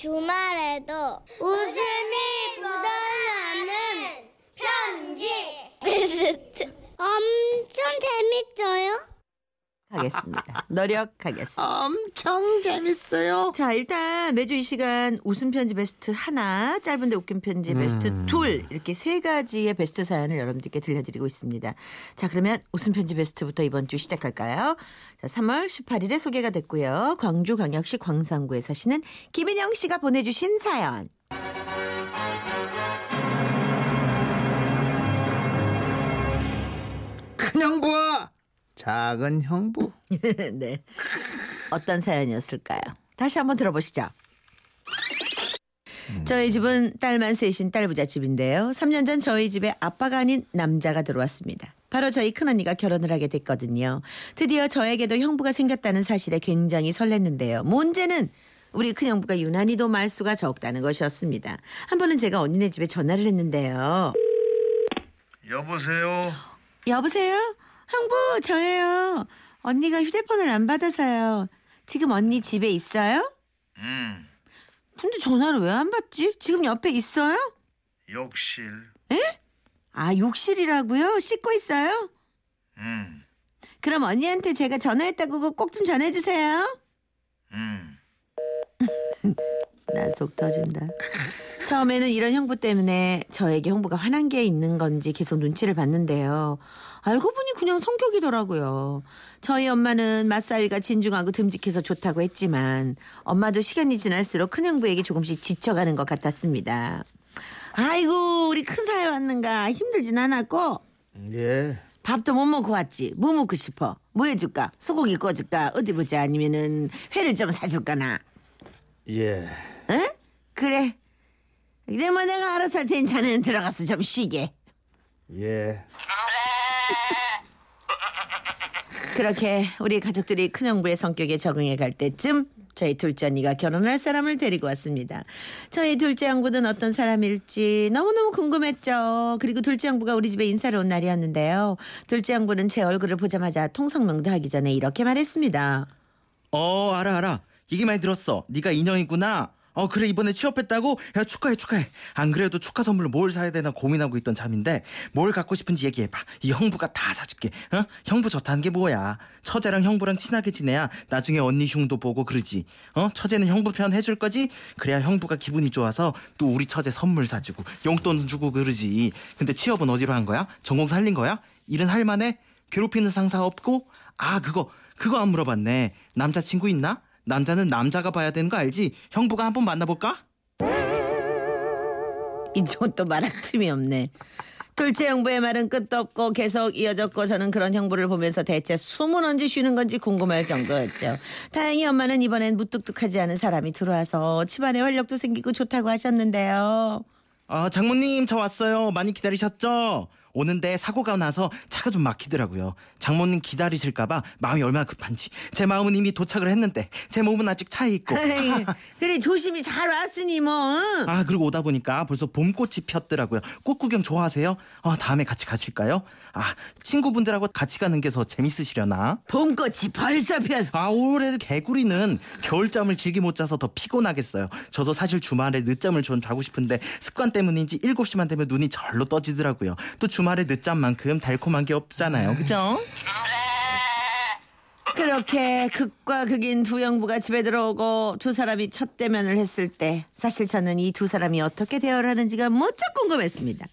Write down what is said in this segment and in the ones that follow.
주말에도 웃음이 묻어나는 편지 베스트 엄청 재밌어요. 하겠습니다. 노력하겠습니다. 엄청 재밌어요. 자, 일단 매주 이 시간 웃음 편지 베스트 하나, 짧은데 웃긴 편지 베스트 음. 둘 이렇게 세 가지의 베스트 사연을 여러분들께 들려드리고 있습니다. 자, 그러면 웃음 편지 베스트부터 이번 주 시작할까요? 자, 3월 18일에 소개가 됐고요. 광주광역시 광산구에 사시는 김인영 씨가 보내주신 사연. 큰 형부와 작은 형부. 네. 어떤 사연이었을까요? 다시 한번 들어보시죠. 저희 집은 딸만 셋인 딸부자 집인데요. 3년 전 저희 집에 아빠가 아닌 남자가 들어왔습니다. 바로 저희 큰언니가 결혼을 하게 됐거든요. 드디어 저에게도 형부가 생겼다는 사실에 굉장히 설렜는데요. 문제는 우리 큰형부가 유난히도 말수가 적다는 것이었습니다. 한 번은 제가 언니네 집에 전화를 했는데요. 여보세요. 여보세요? 형부 저예요. 언니가 휴대폰을 안 받아서요. 지금 언니 집에 있어요? 음, 근데 전화를 왜 안 받지? 지금 옆에 있어요? 욕실. 아 욕실이라고요? 씻고 있어요? 음, 그럼 언니한테 제가 전화했다고 꼭 좀 전해주세요. 음. 나 속 터진다. 처음에는 이런 형부 때문에 저에게 형부가 화난 게 있는 건지 계속 눈치를 봤는데요. 알고 보니 그냥 성격이더라고요. 저희 엄마는 맞사위가 진중하고 듬직해서 좋다고 했지만 엄마도 시간이 지날수록 큰 형부에게 조금씩 지쳐가는 것 같았습니다. 아이고 우리 큰 사회 왔는가 힘들진 않았고 예. 밥도 못 먹고 왔지. 뭐 먹고 싶어? 뭐 해줄까? 소고기 구워줄까? 어디 보자. 아니면은 회를 좀 사줄까나. 예. 응? 그래. 근데 뭐 내가 알아서 할 테니 자네는 들어가서 좀 쉬게. 예. 그렇게 우리 가족들이 큰형부의 성격에 적응해 갈 때쯤 저희 둘째 언니가 결혼할 사람을 데리고 왔습니다. 저희 둘째 형부는 어떤 사람일지 너무너무 궁금했죠. 그리고 둘째 형부가 우리 집에 인사를 온 날이었는데요. 둘째 형부는 제 얼굴을 보자마자 통성명도 하기 전에 이렇게 말했습니다. 어 알아 알아 얘기 많이 들었어 네가 인형이구나 어 그래 이번에 취업했다고? 야 축하해 축하해. 안 그래도 축하 선물로 뭘 사야 되나 고민하고 있던 참인데 뭘 갖고 싶은지 얘기해봐. 이 형부가 다 사줄게. 어? 형부 좋다는 게 뭐야? 처제랑 형부랑 친하게 지내야 나중에 언니 흉도 보고 그러지. 어? 처제는 형부 편 해줄 거지? 그래야 형부가 기분이 좋아서 또 우리 처제 선물 사주고 용돈 주고 그러지. 근데 취업은 어디로 한 거야? 전공 살린 거야? 일은 할 만해? 괴롭히는 상사 없고? 아 그거 그거 안 물어봤네. 남자친구 있나 남자는 남자가 봐야 되는 거 알지 형부가 한번 만나볼까 이쪽은 또 말할 틈이 없네. 둘째 형부의 말은 끝도 없고 계속 이어졌고 저는 그런 형부를 보면서 대체 숨은 언제 쉬는 건지 궁금할 정도였죠. 다행히 엄마는 이번엔 무뚝뚝하지 않은 사람이 들어와서 집안에 활력도 생기고 좋다고 하셨는데요. 아 장모님 저 왔어요 많이 기다리셨죠 오는데 사고가 나서 차가 좀 막히더라고요 장모님 기다리실까봐 마음이 얼마나 급한지 제 마음은 이미 도착을 했는데 제 몸은 아직 차에 있고 에이, 그래 조심히 잘 왔으니 뭐. 응? 아 그리고 오다 보니까 벌써 봄꽃이 폈더라고요 꽃 구경 좋아하세요 아 다음에 같이 가실까요 아 친구분들하고 같이 가는 게 더 재밌으시려나 봄꽃이 벌써 폈어. 아 올해 개구리는 겨울잠을 길게 못 자서 더 피곤하겠어요. 저도 사실 주말에 늦잠을 좀 자고 싶은데 습관 때문인지 7시만 되면 눈이 절로 떠지더라고요. 또 주 말에 늦잠만큼 달콤한 게 없잖아요. 그죠? 그렇게 극과 극인 두 형부가 집에 들어오고 두 사람이 첫 대면을 했을 때 사실 저는 이 두 사람이 어떻게 대화를 하는지가 무척 궁금했습니다.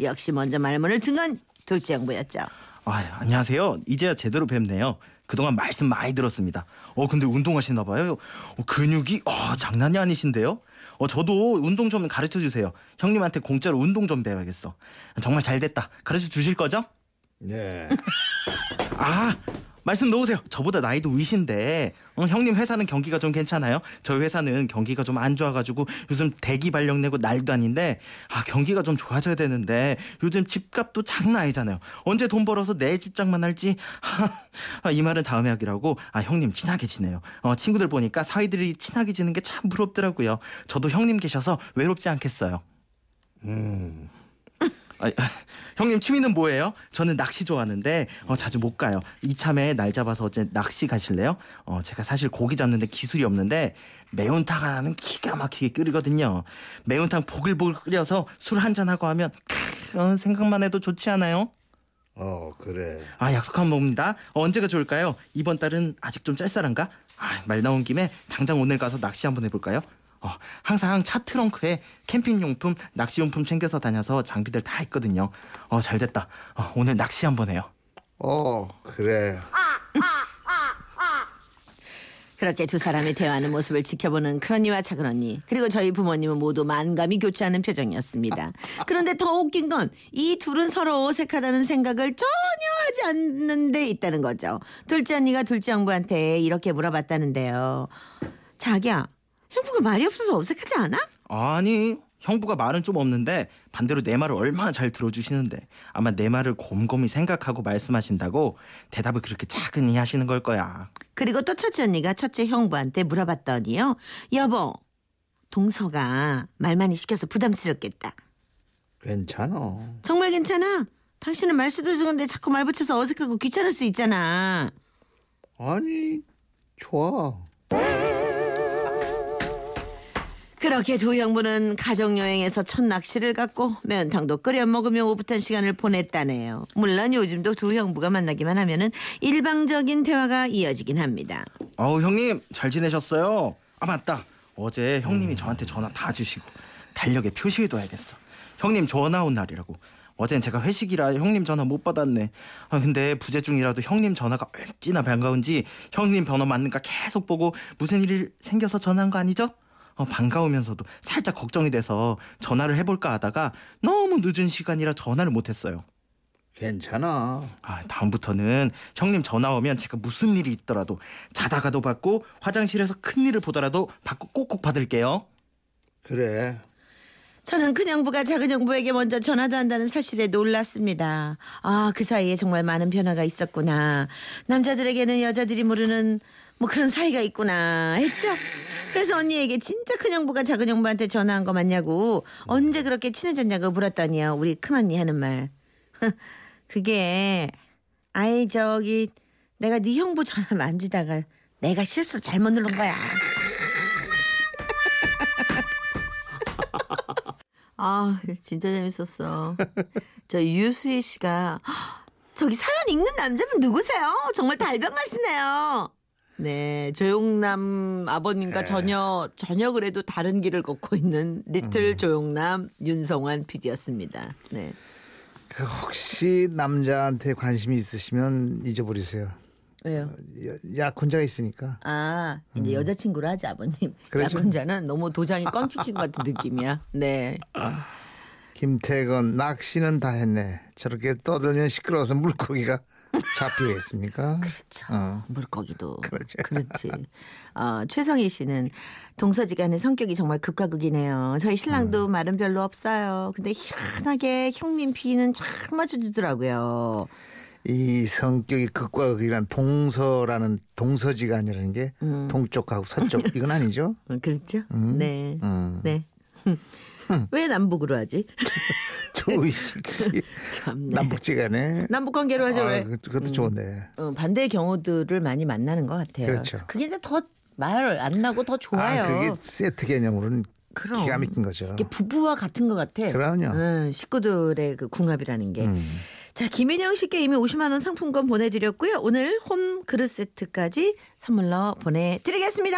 역시 먼저 말문을 든 건 둘째 형부였죠. 아, 안녕하세요. 이제야 제대로 뵙네요. 그동안 말씀 많이 들었습니다. 어 근데 운동하시나 봐요. 어, 근육이 어, 장난이 아니신데요. 어 저도 운동 좀 가르쳐 주세요. 형님한테 공짜로 운동 좀 배워야겠어. 정말 잘 됐다. 가르쳐 주실 거죠? 예. 아 말씀 놓으세요. 저보다 나이도 위신데 어, 형님 회사는 경기가 좀 괜찮아요? 저희 회사는 경기가 좀 안 좋아가지고 요즘 대기 발령 내고 날도 아닌데 아 경기가 좀 좋아져야 되는데 요즘 집값도 장난 아니잖아요. 언제 돈 벌어서 내 집장만 할지 하, 아, 이 말은 다음에 하기라고 아 형님 친하게 지내요. 어, 친구들 보니까 사이들이 친하게 지는 게 참 부럽더라고요. 저도 형님 계셔서 외롭지 않겠어요. 음. 아, 형님 취미는 뭐예요? 저는 낚시 좋아하는데 어, 자주 못 가요. 이참에 날 잡아서 어제 낚시 가실래요? 어, 제가 사실 고기 잡는데 기술이 없는데 매운탕 은 기가 막히게 끓이거든요. 매운탕 보글보글 끓여서 술 한잔 하고 하면 크, 어, 생각만 해도 좋지 않아요? 어 그래. 아 약속한 봅니다. 어, 언제가 좋을까요? 이번 달은 아직 좀 짤쌀한가? 아, 말 나온 김에 당장 오늘 가서 낚시 한번 해볼까요? 어, 항상 차 트렁크에 캠핑 용품, 낚시 용품 챙겨서 다녀서 장비들 다 있거든요. 어, 잘 됐다. 어, 오늘 낚시 한번 해요. 어 그래. 그렇게 두 사람이 대화하는 모습을 지켜보는 큰언니와 작은언니 그리고 저희 부모님은 모두 만감이 교차하는 표정이었습니다. 그런데 더 웃긴 건 이 둘은 서로 어색하다는 생각을 전혀 하지 않는 데 있다는 거죠. 둘째 언니가 둘째 형부한테 이렇게 물어봤다는데요. 자기야 형부가 말이 없어서 어색하지 않아? 아니, 형부가 말은 좀 없는데 반대로 내 말을 얼마나 잘 들어주시는데 아마 내 말을 곰곰이 생각하고 말씀하신다고 대답을 그렇게 차근히 하시는 걸 거야. 그리고 또 첫째 언니가 첫째 형부한테 물어봤더니요. 여보 동서가 말 많이 시켜서 부담스럽겠다. 괜찮아. 정말 괜찮아? 당신은 말수도 적은데 자꾸 말 붙여서 어색하고 귀찮을 수 있잖아. 아니 좋아. 그렇게 두 형부는 가족여행에서 첫 낚시를 갔고 매운탕도 끓여 먹으며 오붓한 시간을 보냈다네요. 물론 요즘도 두 형부가 만나기만 하면은 일방적인 대화가 이어지긴 합니다. 어우 형님 잘 지내셨어요? 아 맞다 어제 형님이 저한테 전화 다 주시고 달력에 표시해둬야겠어 형님 전화 온 날이라고 어젠 제가 회식이라 형님 전화 못 받았네 아 근데 부재 중이라도 형님 전화가 얼찌나 반가운지 형님 번호 맞는가 계속 보고 무슨 일이 생겨서 전화한 거 아니죠? 어, 반가우면서도 살짝 걱정이 돼서 전화를 해볼까 하다가 너무 늦은 시간이라 전화를 못했어요 괜찮아. 아, 다음부터는 형님 전화 오면 제가 무슨 일이 있더라도 자다가도 받고 화장실에서 큰 일을 보더라도 받고 꼭꼭 받을게요. 그래. 저는 큰 형부가 작은 형부에게 먼저 전화도 한다는 사실에 놀랐습니다. 아, 그 사이에 정말 많은 변화가 있었구나. 남자들에게는 여자들이 모르는 뭐 그런 사이가 있구나 했죠. 그래서 언니에게 진짜 큰 형부가 작은 형부한테 전화한 거 맞냐고 언제 그렇게 친해졌냐고 물었더니요. 우리 큰 언니 하는 말. 그게 아이 저기 내가 네 형부 전화 만지다가 내가 실수 잘못 누른 거야. 아, 진짜 재밌었어. 저 유수희 씨가 "헉, 저기 사연 읽는 남자분 누구세요? 정말 달변하시네요. 네, 조용남 아버님과 전혀 전혀 그래도 다른 길을 걷고 있는 리틀 조용남 윤성환 PD였습니다. 네. 그 혹시 남자한테 관심이 있으시면 잊어버리세요. 왜요? 야- 약혼자가 있으니까. 아, 이제 여자친구로 하지 아버님. 그러죠. 약혼자는 너무 도장이 껌 찍힌 것 같은 느낌이야. 네. 김태건 낚시는 다 했네. 저렇게 떠들면 시끄러워서 물고기가 잡히겠습니까? 그렇죠. 어. 물고기도 그렇죠. 그렇지. 어, 최성희 씨는 동서지간의 성격이 정말 극과 극이네요. 저희 음. 신랑도 말은 별로 없어요. 근데 희한하게 형님 비는 잘 맞춰주더라고요. 이 성격이 극과 극이란 동서라는 동서지간이라는 게 음. 동쪽하고 서쪽 이건 아니죠? 어, 그렇죠? 네. 음. 네. 왜 남북으로 하지? 조이식 씨 참. 네. 남북지간에 남북 관계로 하죠 아, 왜? 그- 그것도 좋은데. 어, 반대의 경우들을 많이 만나는 것 같아요. 그렇죠. 그게 이제 더 말 안 나고 더 좋아요. 아, 그게 세트 개념으로는 그럼. 기가 막힌 거죠. 부부와 같은 것 같아. 그럼요. 응, 식구들의 그 궁합이라는 게. 음. 자, 김인영 씨께 이미 50만 원 상품권 보내드렸고요. 오늘 홈 그릇 세트까지 선물로 보내드리겠습니다.